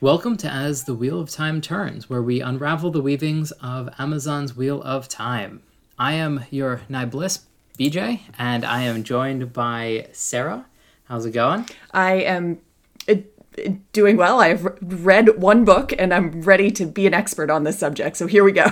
Welcome to As the Wheel of Time Turns, where we unravel the weavings of Amazon's Wheel of Time. I am your Bliss, BJ, and I am joined by Sarah. How's it going? I am uh, doing well. I've read one book and I'm ready to be an expert on this subject. So here we go.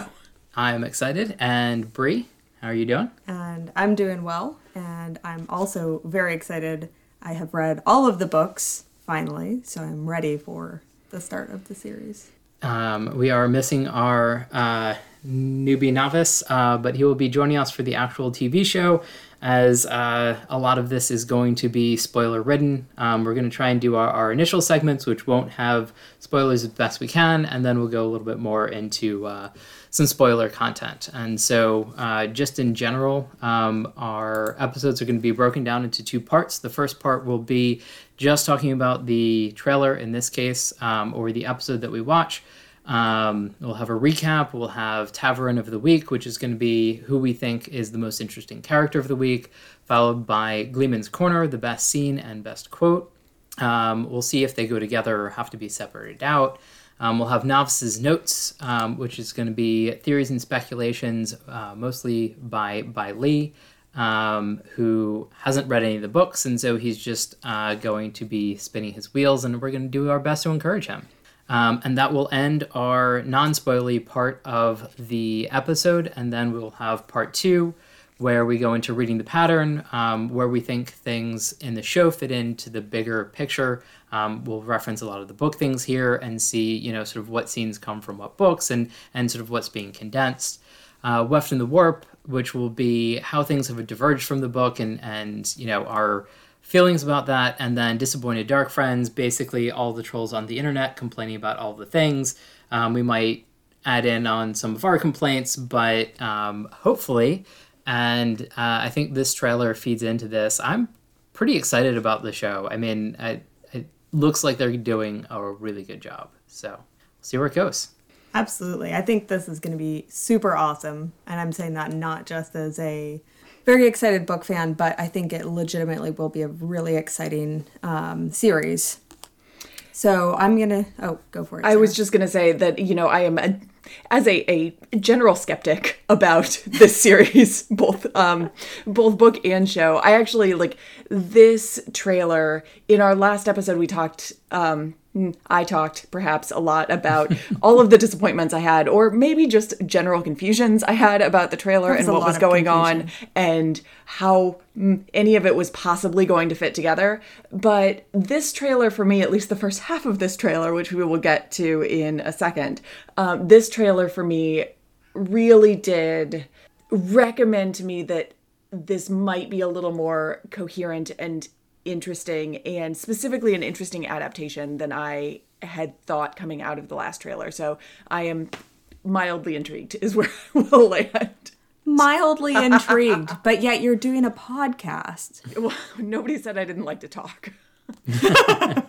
I am excited. And Brie, how are you doing? And I'm doing well. And I'm also very excited. I have read all of the books finally, so I'm ready for the start of the series. Um, we are missing our uh, newbie novice, uh, but he will be joining us for the actual TV show as uh, a lot of this is going to be spoiler ridden. Um, we're going to try and do our, our, initial segments, which won't have spoilers as best we can, and then we'll go a little bit more into uh, some spoiler content. And so, uh, just in general, um, our episodes are going to be broken down into two parts. The first part will be just talking about the trailer in this case, um, or the episode that we watch. Um, we'll have a recap. We'll have Tavern of the Week, which is going to be who we think is the most interesting character of the week, followed by Gleeman's Corner, the best scene and best quote. Um, we'll see if they go together or have to be separated out. Um, we'll have Novice's Notes, um, which is going to be theories and speculations, uh, mostly by, by Lee. Um, who hasn't read any of the books, and so he's just uh, going to be spinning his wheels, and we're going to do our best to encourage him. Um, and that will end our non-spoilery part of the episode. And then we'll have part two, where we go into reading the pattern, um, where we think things in the show fit into the bigger picture. Um, we'll reference a lot of the book things here and see, you know, sort of what scenes come from what books and, and sort of what's being condensed. Uh, Weft in the Warp, which will be how things have diverged from the book and, and you know, our feelings about that, and then disappointed dark friends, basically all the trolls on the internet complaining about all the things. Um, we might add in on some of our complaints, but um, hopefully, and uh, I think this trailer feeds into this. I'm pretty excited about the show. I mean, I, it looks like they're doing a really good job. So, we'll see where it goes. Absolutely. I think this is going to be super awesome. And I'm saying that not just as a very excited book fan, but I think it legitimately will be a really exciting um, series. So I'm gonna oh go for it. Sarah. I was just gonna say that you know I am a, as a, a general skeptic about this series, both um both book and show. I actually like this trailer. In our last episode, we talked um I talked perhaps a lot about all of the disappointments I had, or maybe just general confusions I had about the trailer and what was going on and how any of it was possibly going to fit together. But this trailer, for me, at least the first half of this trailer, which we will get to in a second, um, this trailer for me really did recommend to me that this might be a little more coherent and interesting and specifically an interesting adaptation than I had thought coming out of the last trailer. So I am mildly intrigued, is where I will land. Mildly intrigued, but yet you're doing a podcast. Well, nobody said I didn't like to talk.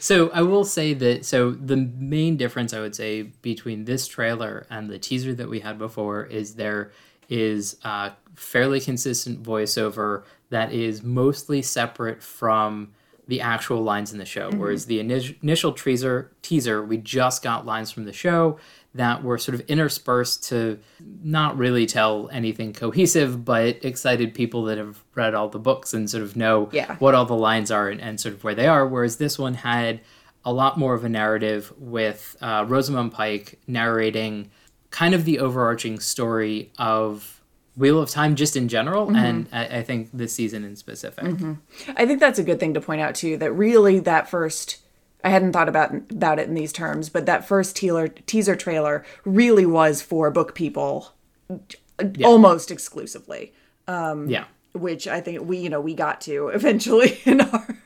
so I will say that so the main difference I would say between this trailer and the teaser that we had before is there is a fairly consistent voiceover that is mostly separate from the actual lines in the show. Mm-hmm. Whereas the initial teaser, teaser, we just got lines from the show that were sort of interspersed to not really tell anything cohesive, but excited people that have read all the books and sort of know yeah. what all the lines are and, and, sort of where they are. Whereas this one had a lot more of a narrative with uh, Rosamund Pike narrating kind of the overarching story of Wheel of Time just in general, mm-hmm. and I, I, think this season in specific. Mm-hmm. I think that's a good thing to point out too. That really that first. I hadn't thought about about it in these terms, but that first teaser teaser trailer really was for book people, yeah. almost exclusively. Um, yeah, which I think we you know we got to eventually in our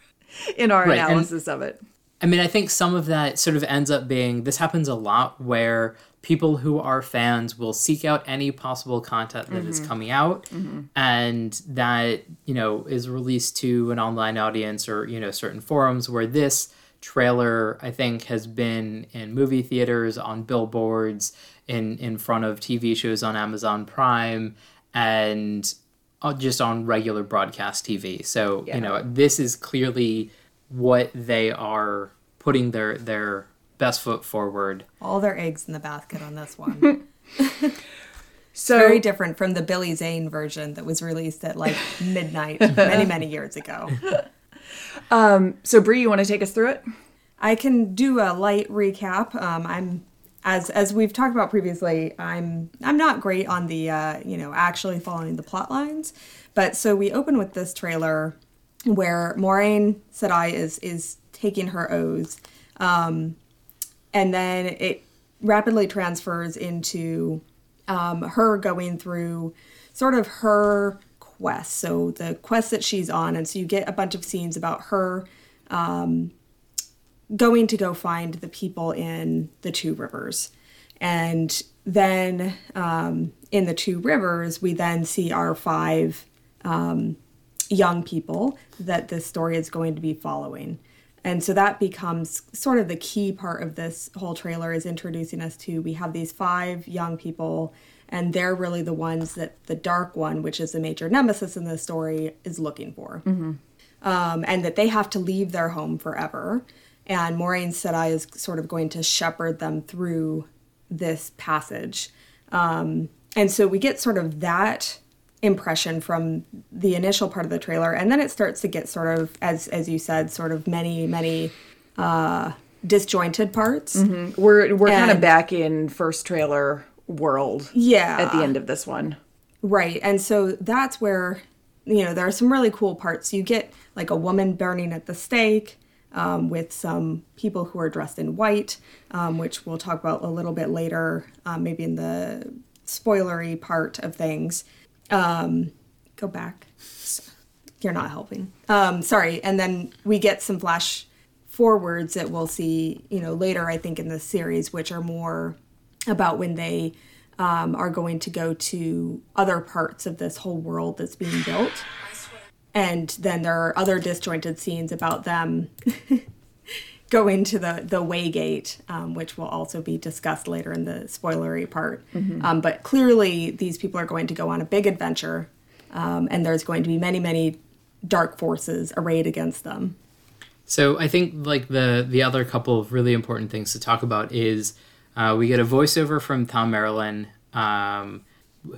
in our right. analysis and, of it. I mean, I think some of that sort of ends up being this happens a lot where people who are fans will seek out any possible content that mm-hmm. is coming out mm-hmm. and that you know is released to an online audience or you know certain forums where this trailer i think has been in movie theaters on billboards in in front of tv shows on amazon prime and uh, just on regular broadcast tv so yeah. you know this is clearly what they are putting their their best foot forward. All their eggs in the basket on this one. So Very different from the Billy Zane version that was released at like midnight many, many years ago. so Bree, you want to take us through it? I can do a light recap. Um, I'm as as we've talked about previously. I'm I'm not great on the uh, you know actually following the plot lines, but so we open with this trailer where Moiraine Sedai is is taking her oaths, um, and then it rapidly transfers into um, her going through sort of her quest. So the quest that she's on, and so you get a bunch of scenes about her going to go find the people in the two rivers. And then um, in the two rivers, we then see our five um, young people that this story is going to be following. And so that becomes sort of the key part of this whole trailer is introducing us to we have these five young people and they're really the ones that the dark one which is the major nemesis in the story is looking for um, and that they have to leave their home forever. And Moiraine Sedai is sort of going to shepherd them through this passage. Um, and so we get sort of that impression from the initial part of the trailer, and then it starts to get sort of, as as you said, sort of many many uh, disjointed parts. We're we're kind of back in first trailer world Yeah, at the end of this one. Right. And so that's where, you know, there are some really cool parts. You get like a woman burning at the stake um, with some people who are dressed in white, um, which we'll talk about a little bit later, um, maybe in the spoilery part of things. Um, go back. You're not helping. Um, sorry. And then we get some flash forwards that we'll see, you know, later, I think, in the series, which are more about when they um, are going to go to other parts of this whole world that's being built. And then there are other disjointed scenes about them going into the, the Waygate, um, which will also be discussed later in the spoilery part. Um, but clearly, these people are going to go on a big adventure, um, and there's going to be many, many dark forces arrayed against them. So I think like the the other couple of really important things to talk about is uh, we get a voiceover from Thom Merrilin um,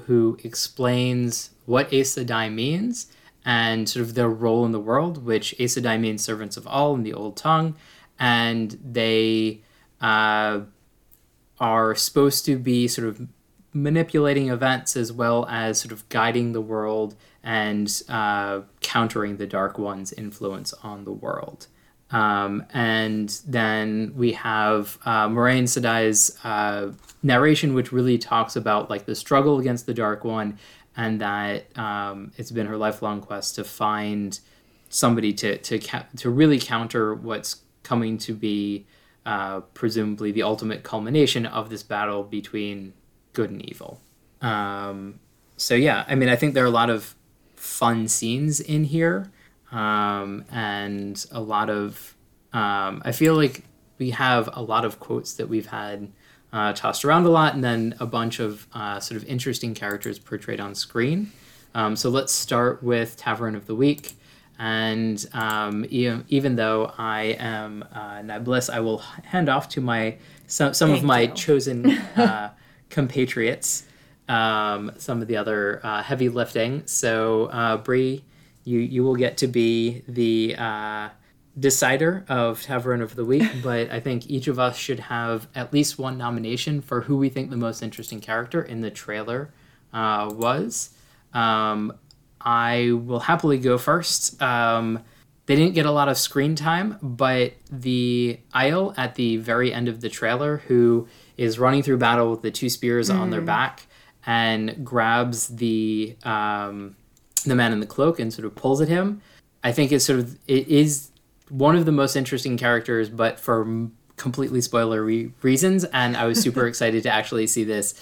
who explains what Aes Sedai means and sort of their role in the world, which Aes Sedai means servants of all in the old tongue, and they uh, are supposed to be sort of manipulating events as well as sort of guiding the world and uh, countering the Dark One's influence on the world. Um, and then we have uh, Moiraine Sedai's uh, narration, which really talks about like the struggle against the Dark One, and that um, it's been her lifelong quest to find somebody to to ca- to really counter what's coming to be uh, presumably the ultimate culmination of this battle between good and evil. Um, so yeah, I mean, I think there are a lot of fun scenes in here, um, and a lot of. Um, I feel like we have a lot of quotes that we've had uh, tossed around a lot, and then a bunch of uh, sort of interesting characters portrayed on screen. Um, so let's start with Tavern of the Week. And um, e- even though I am uh, Niblis, I will hand off to my some, some of my you. chosen uh, compatriots, um, some of the other uh, heavy lifting. So, uh, Bree, you, you will get to be the uh, decider of Tavern of the Week, but I think each of us should have at least one nomination for who we think the most interesting character in the trailer uh, was. Um, I will happily go first. Um, they didn't get a lot of screen time, but the Aiel at the very end of the trailer, who is running through battle with the two spears on their back and grabs the um, the man in the cloak and sort of pulls at him. I think is sort of it is one of the most interesting characters, but for m- completely spoilery reasons. And I was super excited to actually see this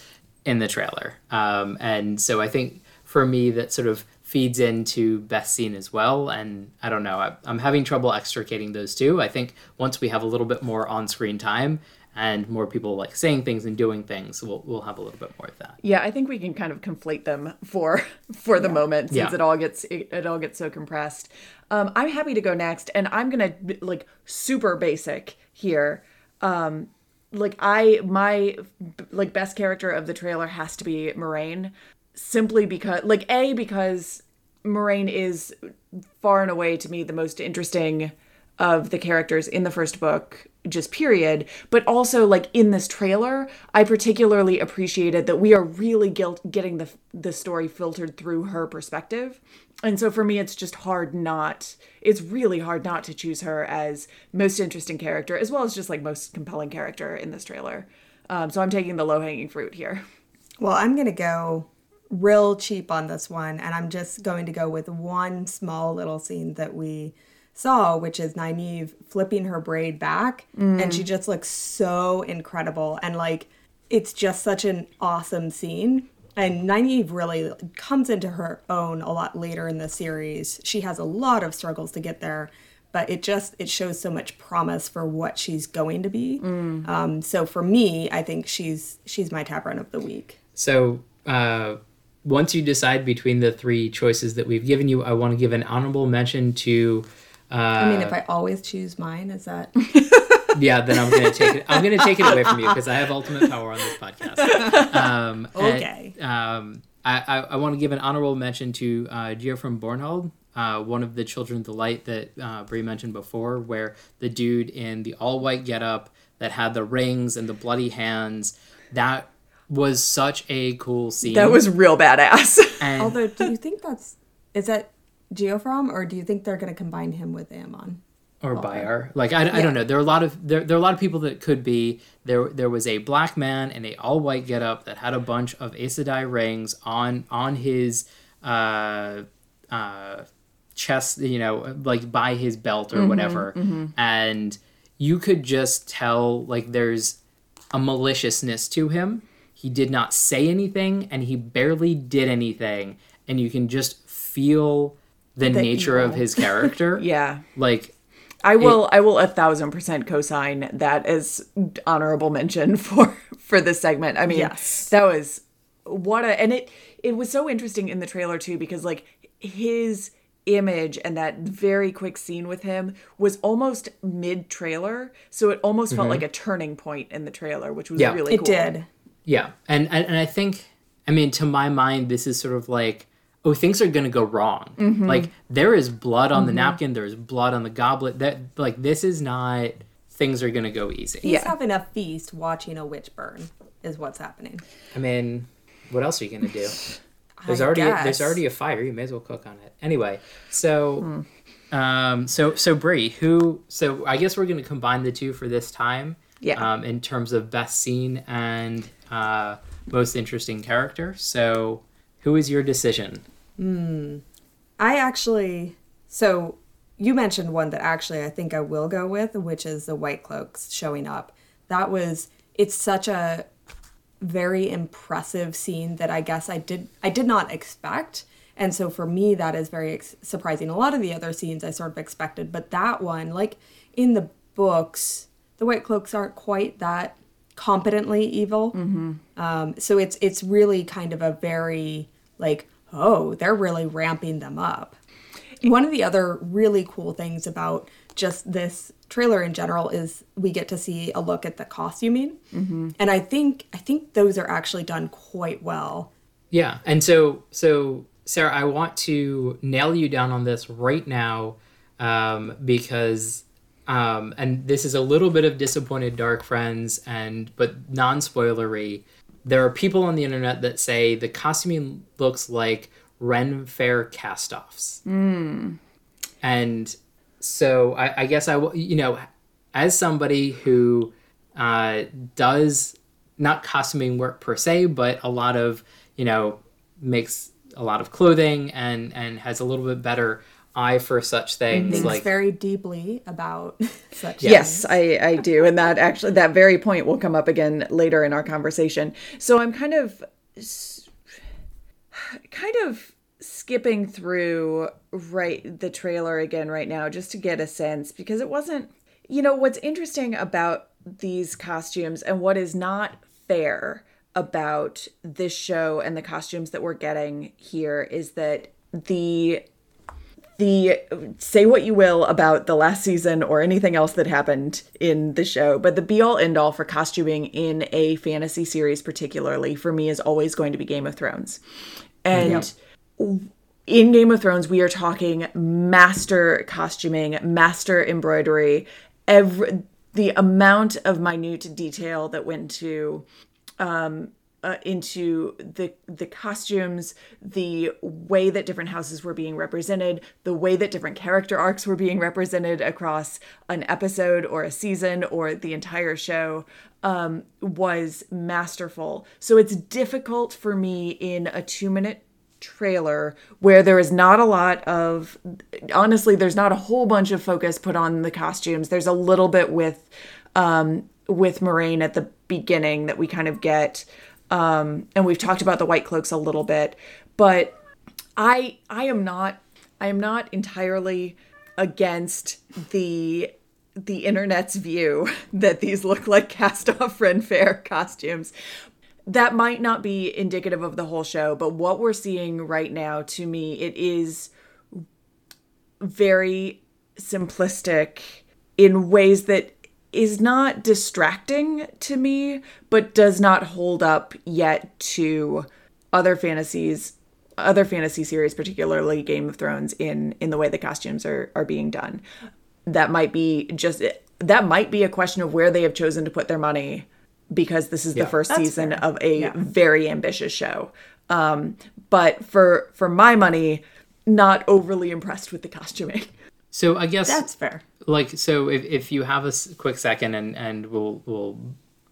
in the trailer. Um, and so I think for me that sort of feeds into best scene as well. And I don't know, I, I'm having trouble extricating those two. I think once we have a little bit more on-screen time and more people like saying things and doing things, we'll we'll have a little bit more of that. Yeah, I think we can kind of conflate them for for the moment since Yeah. it all gets it, it all gets so compressed. Um, I'm happy to go next, and I'm gonna like super basic here. um like I my like best character of the trailer has to be Moiraine simply because like a because Moiraine is far and away to me the most interesting of the characters in the first book just period. But also like in this trailer i particularly appreciated that we are really guilt getting the the story filtered through her perspective. And so for me it's just hard not it's really hard not to choose her as most interesting character as well as just like most compelling character in this trailer. Um, so i'm taking the low hanging fruit here. Well, I'm to go real cheap on this one, and I'm just going to go with one small little scene that we saw, which is Nynaeve flipping her braid back, and she just looks so incredible. And like, it's just such an awesome scene. And Nynaeve really comes into her own a lot later in the series. She has a lot of struggles to get there, but it just it shows so much promise for what she's going to be. Um, so for me, I think she's she's my ta'veren of the week. So, uh, once you decide between the three choices that we've given you, I want to give an honorable mention to. Uh, I mean, if I always choose mine, is that yeah, then I'm gonna take it. I'm gonna take it away from you because I have ultimate power on this podcast. Um, and, Okay. um, I, I, I want to give an honorable mention to uh, from Bornhald, uh, one of the Children of the Light that uh, Brie mentioned before, where the dude in the all white getup that had the rings and the bloody hands, that was such a cool scene. that was real badass and Although, do you think that's is that Geofram, or do you think they're going to combine him with Amon? or Byar. Like I, I don't know. There are a lot of there, there are a lot of people that could be there. There was a black man in a all white getup that had a bunch of Aes Sedai rings on on his uh, uh, chest. You know, like by his belt or whatever, and you could just tell like there's a maliciousness to him. He did not say anything, and he barely did anything, and you can just feel the, The nature of his character. yeah Like I will I will a thousand percent co-sign that as honorable mention for for this segment. I mean Yes. that was what a and it it was so interesting in the trailer too because like his image and that very quick scene with him was almost mid trailer so it almost felt mm-hmm. like a turning point in the trailer which was Yeah. really It cool. did. Yeah, and, and and I think, I mean, to my mind, this is sort of like, oh, things are gonna go wrong. Mm-hmm. Like there is blood on the napkin, there's blood on the goblet. That like this is not things are gonna go easy. He's Yeah. having a feast watching a witch burn, is what's happening. I mean, what else are you gonna do? There's I already guess. there's already a fire. You may as well cook on it. Anyway, so, um, so so Brie, who? So I guess we're gonna combine the two for this time. Yeah. Um, in terms of best scene and uh, most interesting character. So, who is your decision? I actually, so you mentioned one that actually I think I will go with, which is the White Cloaks showing up. That was, it's such a very impressive scene that I guess I did I did not expect. And so for me that is very ex- surprising. A lot of the other scenes I sort of expected, but that one like in the books, the White Cloaks aren't quite that competently evil. Um, so it's it's really kind of a very like oh they're really ramping them up. One of the other really cool things about just this trailer in general is we get to see a look at the costuming, and I think I think those are actually done quite well. Yeah, and so so Sarah, I want to nail you down on this right now um, because, um, and this is a little bit of disappointed dark friends, and but non spoilery. There are people on the internet that say the costuming looks like Ren Fair castoffs, and so I, I guess I w- you know as somebody who uh, does not costuming work per se, but a lot of you know makes a lot of clothing and and has a little bit better eye for such things Thinks like very deeply about such. Yes, things. I, I do. And that actually, that very point will come up again later in our conversation. So I'm kind of, kind of skipping through right the trailer again right now just to get a sense because it wasn't, you know, what's interesting about these costumes and what is not fair about this show and the costumes that we're getting here is that the the say what you will about the last season or anything else that happened in the show, but the be all end all for costuming in a fantasy series, particularly for me, is always going to be Game of Thrones. And in Game of Thrones, we are talking master costuming, master embroidery, every the amount of minute detail that went to um, uh, into the the costumes, the way that different houses were being represented, the way that different character arcs were being represented across an episode or a season or the entire show um, was masterful. So it's difficult for me in a two minute trailer where there is not a lot of honestly there's not a whole bunch of focus put on the costumes there's a little bit with um with Moiraine at the beginning that we kind of get um, and we've talked about the white cloaks a little bit, but I I am not I am not entirely against the the internet's view that these look like cast off Ren Fair costumes. That might not be indicative of the whole show, but what we're seeing right now to me it is very simplistic in ways that is not distracting to me, but does not hold up yet to other fantasies, other fantasy series, particularly Game of Thrones, in in the way the costumes are are being done. That might be just that might be a question of where they have chosen to put their money because this is Yeah. the first season fair. of a Yeah. very ambitious show. Um, but for for my money, not overly impressed with the costuming. So I guess That's fair. like so if, if you have a s- quick second and and we'll we'll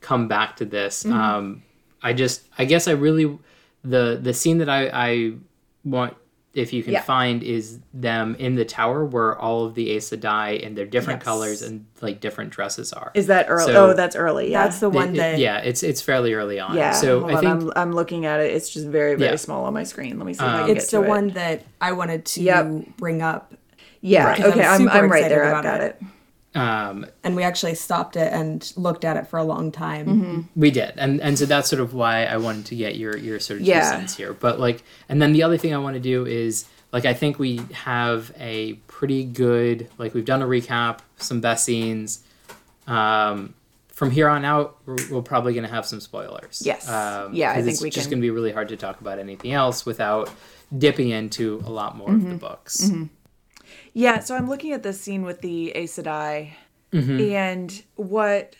come back to this um i just i guess i really the the scene that i i want if you can Yeah. find is them in the tower where all of the Aes Sedai in their different Yes. colors and like different dresses are Is that early? So- oh, that's early. Yeah. That's the one it- that yeah it's it's fairly early on Yeah. so hold i on, think I'm, I'm looking at it. It's just very, very Yeah. small on my screen. Let me see if I Um, can it's get the to one it. that I wanted to Yep. bring up. Yeah. Right. Okay. I'm I'm, I'm right there. I've about got it. it. um And we actually stopped it and looked at it for a long time. Mm-hmm. We did, and and so that's sort of why I wanted to get your your sort of Yeah. two cents here. But like, and then the other thing I want to do is like I think we have a pretty good like we've done a recap, some best scenes. Um, from here on out, we're, we're probably going to have some spoilers. Yes. Um, Yeah, I 'cause think it's we just can- going to be really hard to talk about anything else without dipping into a lot more Mm-hmm. of the books. Yeah. So I'm looking at this scene with the Aes Sedai, Mm-hmm. and what.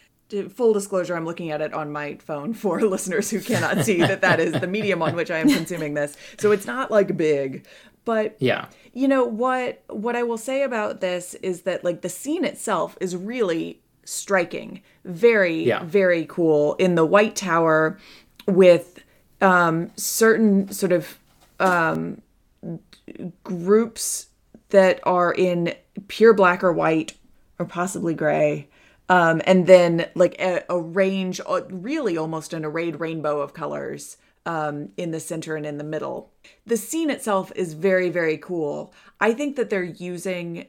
Full disclosure, I'm looking at it on my phone for listeners who cannot see that that is the medium on which I am consuming this. So it's not like big, but Yeah. you know what what i will say about this is that like the scene itself is really striking very Yeah. very cool in the white tower with um certain sort of um groups that are in pure black or white or possibly gray um, and then like a, a range uh, really almost an arrayed rainbow of colors um, in the center and in the middle. The scene itself is very very cool. I think that they're using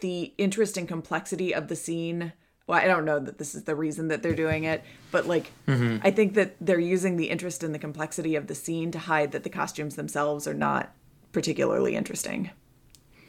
the interest and complexity of the scene. Well i don't know that this is the reason that they're doing it but like i think that they're using the interest and the complexity of the scene to hide that the costumes themselves are not particularly interesting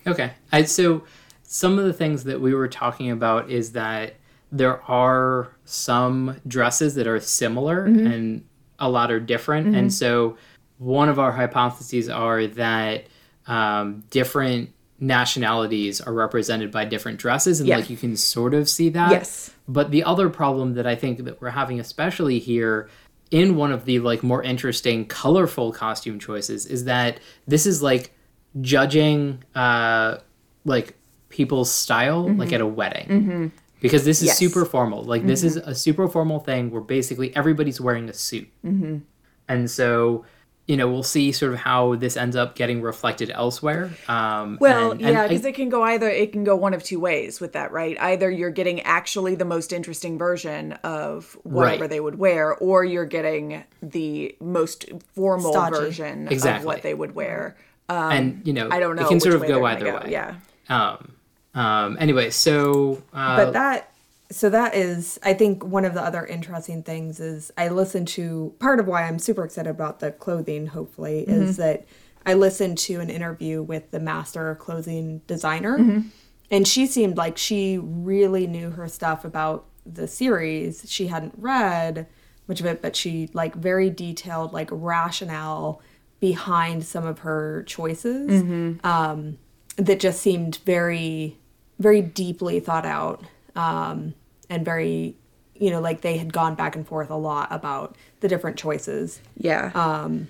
Okay. I, so some of the things that we were talking about is that there are some dresses that are similar and a lot are different. And so one of our hypotheses are that um, different nationalities are represented by different dresses and Yeah. like you can sort of see that. Yes. But the other problem that I think that we're having especially here in one of the like more interesting colorful costume choices is that this is like judging uh like people's style like at a wedding because this is Yes. super formal like this is a super formal thing where basically everybody's wearing a suit and so you know we'll see sort of how this ends up getting reflected elsewhere um Well, and- and yeah, because it can go either it can go one of two ways with that, right? Either you're getting actually the most interesting version of whatever Right. they would wear, or you're getting the most formal Stodgy. version of what they would wear. And you know I don't know. it can sort of go either go. way Yeah. um um anyway so uh but that so that is i think one of the other interesting things is i listened to part of why i'm super excited about the clothing hopefully is that I listened to an interview with the master clothing designer, and she seemed like she really knew her stuff about the series. She hadn't read much of it, but she like very detailed like rationale behind some of her choices um, that just seemed very, very deeply thought out um, and very, you know, like they had gone back and forth a lot about the different choices. Yeah. Um,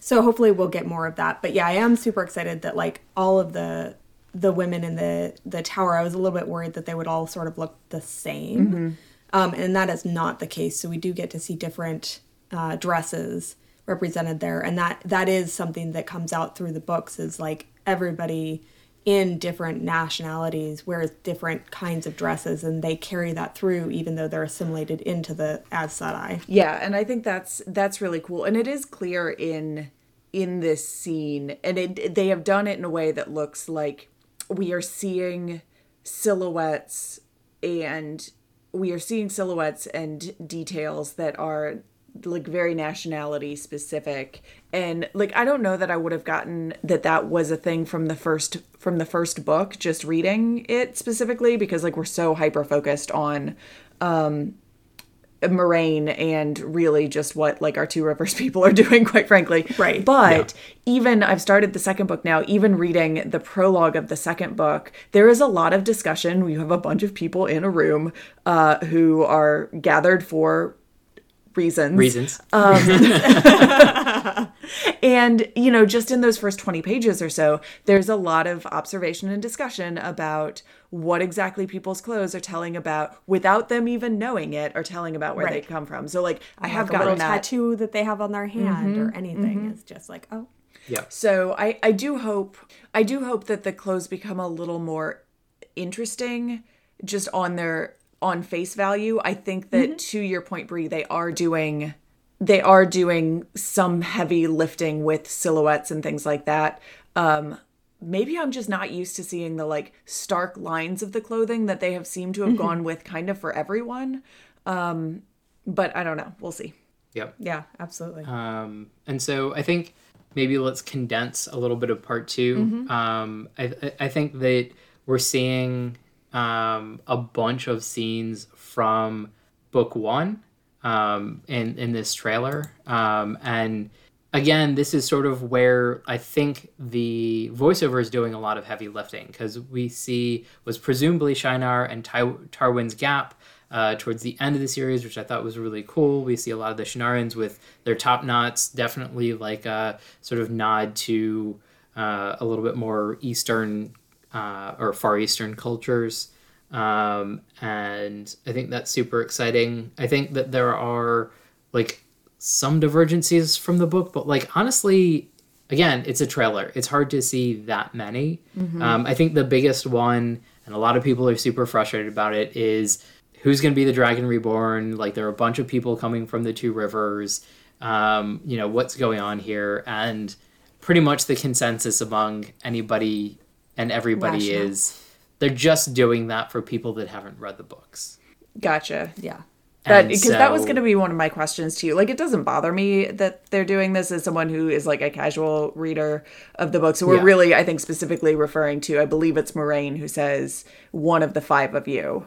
So hopefully we'll get more of that. But yeah, I am super excited that like all of the the women in the the tower. I was a little bit worried that they would all sort of look the same, um, and that is not the case. So we do get to see different uh, dresses represented there, and that that is something that comes out through the books. Is like everybody in different nationalities wears different kinds of dresses, and they carry that through, even though they're assimilated into the Aes Sedai. Yeah, and I think that's that's really cool, and it is clear in in this scene, and it they have done it in a way that looks like we are seeing silhouettes, and we are seeing silhouettes and details that are like very nationality specific and like i don't know that i would have gotten that that was a thing from the first from the first book just reading it specifically because like we're so hyper focused on um Moiraine and really just what like our two rivers people are doing, quite frankly. Right. But even I've started the second book now, even reading the prologue of the second book, there is a lot of discussion. You have a bunch of people in a room uh, who are gathered for reasons. Reasons. Um, and, you know, just in those first 20 pages or so, there's a lot of observation and discussion about what exactly people's clothes are telling about without them even knowing it or telling about where they come from. So, like, I have like a gotten that. tattoo that they have on their mm-hmm, hand or mm-hmm. anything. It's just like, oh, yeah. So I, I do hope I do hope that the clothes become a little more interesting just on their on face value. I think that to your point, Brie, they are doing they are doing some heavy lifting with silhouettes and things like that. Um maybe I'm just not used to seeing the like stark lines of the clothing that they have seemed to have gone with kind of for everyone. Um but I don't know. We'll see. Yep. yeah, absolutely. Um, and so I think maybe let's condense a little bit of part 2 Um, I, I- I think that we're seeing um, a bunch of scenes from book one um, in in this trailer, um, and again, this is sort of where I think the voiceover is doing a lot of heavy lifting because we see was presumably Shienar and Ty- Tarwin's Gap uh, towards the end of the series, which I thought was really cool. We see a lot of the Shienarans with their top knots, definitely like a sort of nod to uh, a little bit more Eastern uh, or Far Eastern cultures. Um, and I think that's super exciting. I think that there are like some divergencies from the book, but like honestly, again, it's a trailer. It's hard to see that many. Um, I think the biggest one, and a lot of people are super frustrated about it, is who's going to be the Dragon Reborn. Like there are a bunch of people coming from the two rivers. Um, you know what's going on here, and pretty much the consensus among anybody and everybody Rational. is they're just doing that for people that haven't read the books. Gotcha. yeah. That And because that was going to be one of my questions to you. Like, it doesn't bother me that they're doing this as someone who is like a casual reader of the book. So we're Yeah. really, I think, specifically referring to, I believe it's Moiraine who says one of the five of you,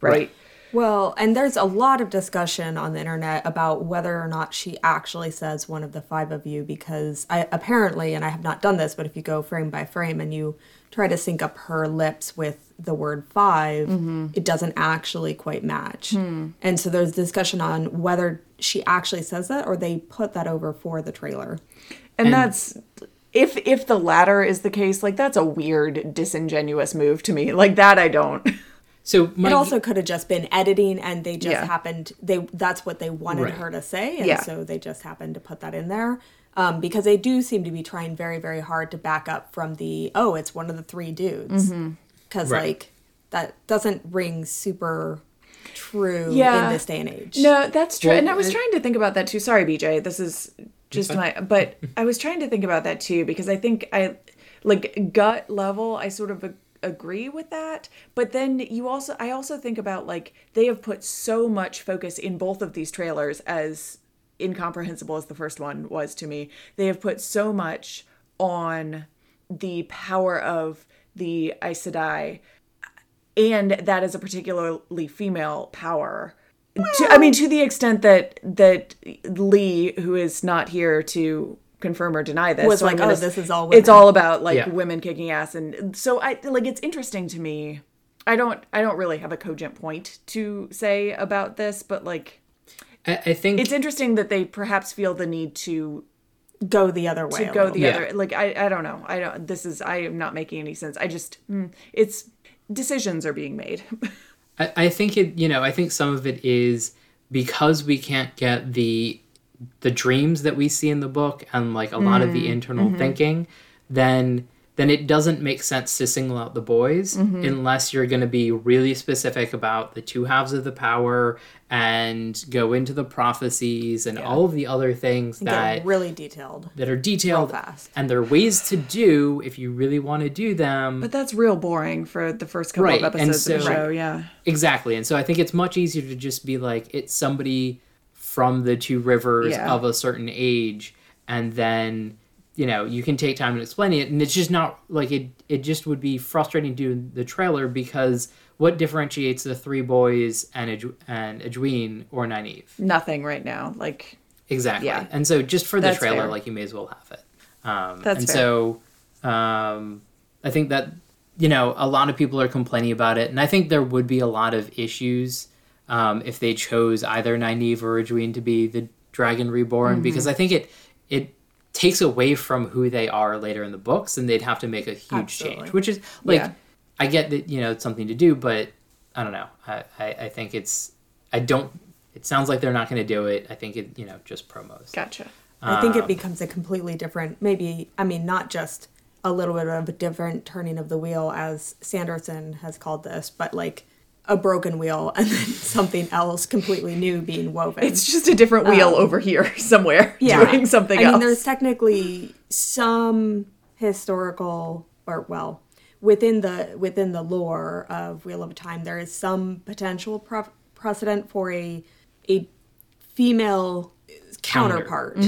right? Right. Well, and there's a lot of discussion on the internet about whether or not she actually says one of the five of you because I apparently, and I have not done this, but if you go frame by frame and you try to sync up her lips with the word 5 mm-hmm. it doesn't actually quite match. Hmm. And so there's discussion on whether she actually says that or they put that over for the trailer. And, And- that's if if the latter is the case, like that's a weird, disingenuous move to me. Like that, I don't. So my, it also could have just been editing and they just Yeah. happened they that's what they wanted Right. her to say and Yeah. so they just happened to put that in there um, because they do seem to be trying very very hard to back up from the oh it's one of the three dudes because Right. like that doesn't ring super true Yeah. in this day and age No, that's true. Well, and I was it- trying to think about that too. Sorry, BJ. This is just my. But I was trying to think about that too because I think I, like gut level, I sort of a- agree with that. But then you also, I also think about like they have put so much focus in both of these trailers as incomprehensible as the first one was to me. They have put so much on the power of the Aes Sedai, and that is a particularly female power. To, I mean, to the extent that that Lee, who is not here to confirm or deny this, Was so like, gonna "Oh, this is all It's all about like Yeah. women kicking ass, and so I like it's interesting to me. I don't I don't really have a cogent point to say about this, but like I, I think it's interesting that they perhaps feel the need to Go the other way. to go the Yeah. other like I I don't know. I don't this is I am not making any sense. I just mm, it's decisions are being made. I, I think it you know i think some of it is because we can't get the the dreams that we see in the book and like a lot of the mm-hmm. internal mm-hmm. thinking then then it doesn't make sense to single out the boys mm-hmm. unless you're going to be really specific about the two halves of the power and go into the prophecies and all of the other things that Get really detailed. that are detailed real fast. and there are ways to do if you really want to do them but that's real boring for the first couple Right, of episodes of the so- show, yeah. Exactly. And so I think it's much easier to just be like, it's somebody from the two rivers Yeah. of a certain age, and then, you know, you can take time and explain it. And it's just not like it, it just would be frustrating to do the trailer because what differentiates the three boys and, Edw- and Egwene or Nynaeve? Nothing right now. Like Exactly. Yeah. And so just for the That's trailer, fair. like you may as well have it. Um, That's and fair. so um, I think that you know a lot of people are complaining about it, and I think there would be a lot of issues um, if they chose either Nynaeve or Egwene to be the Dragon Reborn, Mm-hmm. because I think it it takes away from who they are later in the books, and they'd have to make a huge Absolutely. change. Which is like Yeah. I get that you know it's something to do, but I don't know. I, I, I think it's I don't. It sounds like they're not going to do it. I think it you know just promos. gotcha. I think Um, it becomes a completely different, maybe, I mean, not just a little bit of a different turning of the wheel, as Sanderson has called this, but like a broken wheel and then something else completely new being woven. It's just a different wheel over here somewhere doing something I else. mean, there's technically some historical, or well, within the within the lore of Wheel of Time, there is some potential pro- precedent for a a female counterpart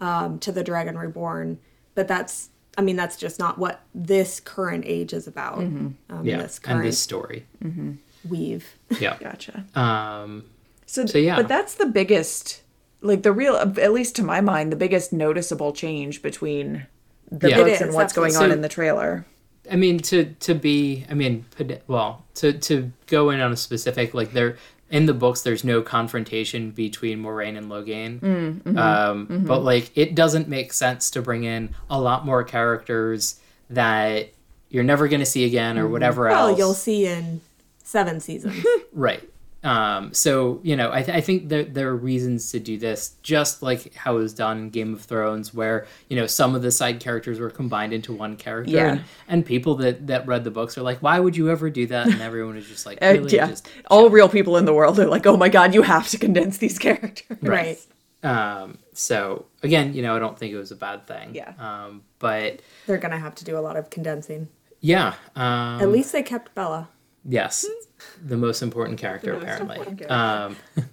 um, to the Dragon Reborn, but that's. I mean, that's just not what this current age is about. Um, yeah, this and this story. Weave. Yeah. gotcha. Um, So, So, yeah. but that's the biggest, like the real, at least to my mind, the biggest noticeable change between the Yeah. books It and is, what's going on absolutely. in the trailer. I mean, to to be, I mean, well, to to go in on a specific, like there in the books, there's no confrontation between Moiraine and Logain. Mm, um, mm-hmm. But like, it doesn't make sense to bring in a lot more characters that you're never going to see again or whatever Well, else. Well, you'll see in seven seasons. Right. Um, so you know, I, th- I think there there are reasons to do this, just like how it was done in Game of Thrones, where you know some of the side characters were combined into one character, Yeah. and, and people that that read the books are like, why would you ever do that? And everyone is just like, Uh, yeah, just all real people in the world are like, oh my god, you have to condense these characters. right. um. So again, you know, I don't think it was a bad thing. Yeah. Um. But They're gonna have to do a lot of condensing. yeah. Um. At least they kept Bella. Yes, the most important character most apparently. important character.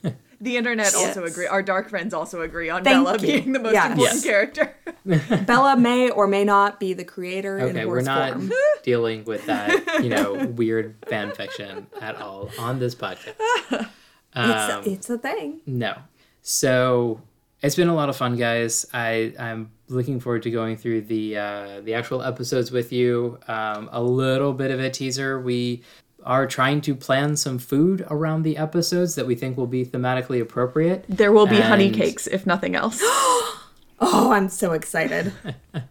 Um. The internet also agree. Our dark friends also agree on Thank Bella you. being the most Yes. important Yes. character. Bella may or may not be the creator in Okay, horse we're not form. dealing with that, you know, weird fan fiction at all on this podcast. Um, It's, it's a thing. no. So it's been a lot of fun, guys. I I'm looking forward to going through the uh, the actual episodes with you. Um, a little bit of a teaser. We are trying to plan some food around the episodes that we think will be thematically appropriate. There will be honey cakes, if nothing else. Oh, I'm so excited.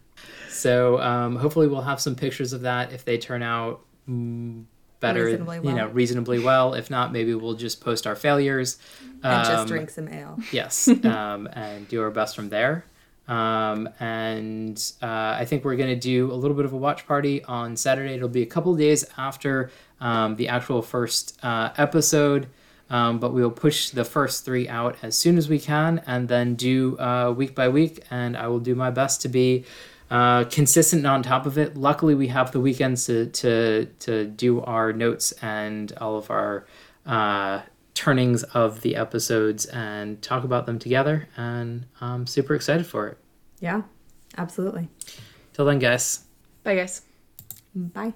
So um, hopefully we'll have some pictures of that if they turn out mm, better, Reasonably you know, reasonably well. If not, maybe we'll just post our failures. and just Um, drink some ale. Yes, um, and do our best from there. Um, and uh, I think we're going to do a little bit of a watch party on Saturday. It'll be a couple days after um, the actual first uh, episode, um, but we will push the first three out as soon as we can and then do uh, week by week. And I will do my best to be uh, consistent and on top of it. Luckily, we have the weekends to, to, to do our notes and all of our. Uh, turnings of the episodes and talk about them together and i'm super excited for it Yeah, absolutely. Till then, guys. Bye, guys. Bye.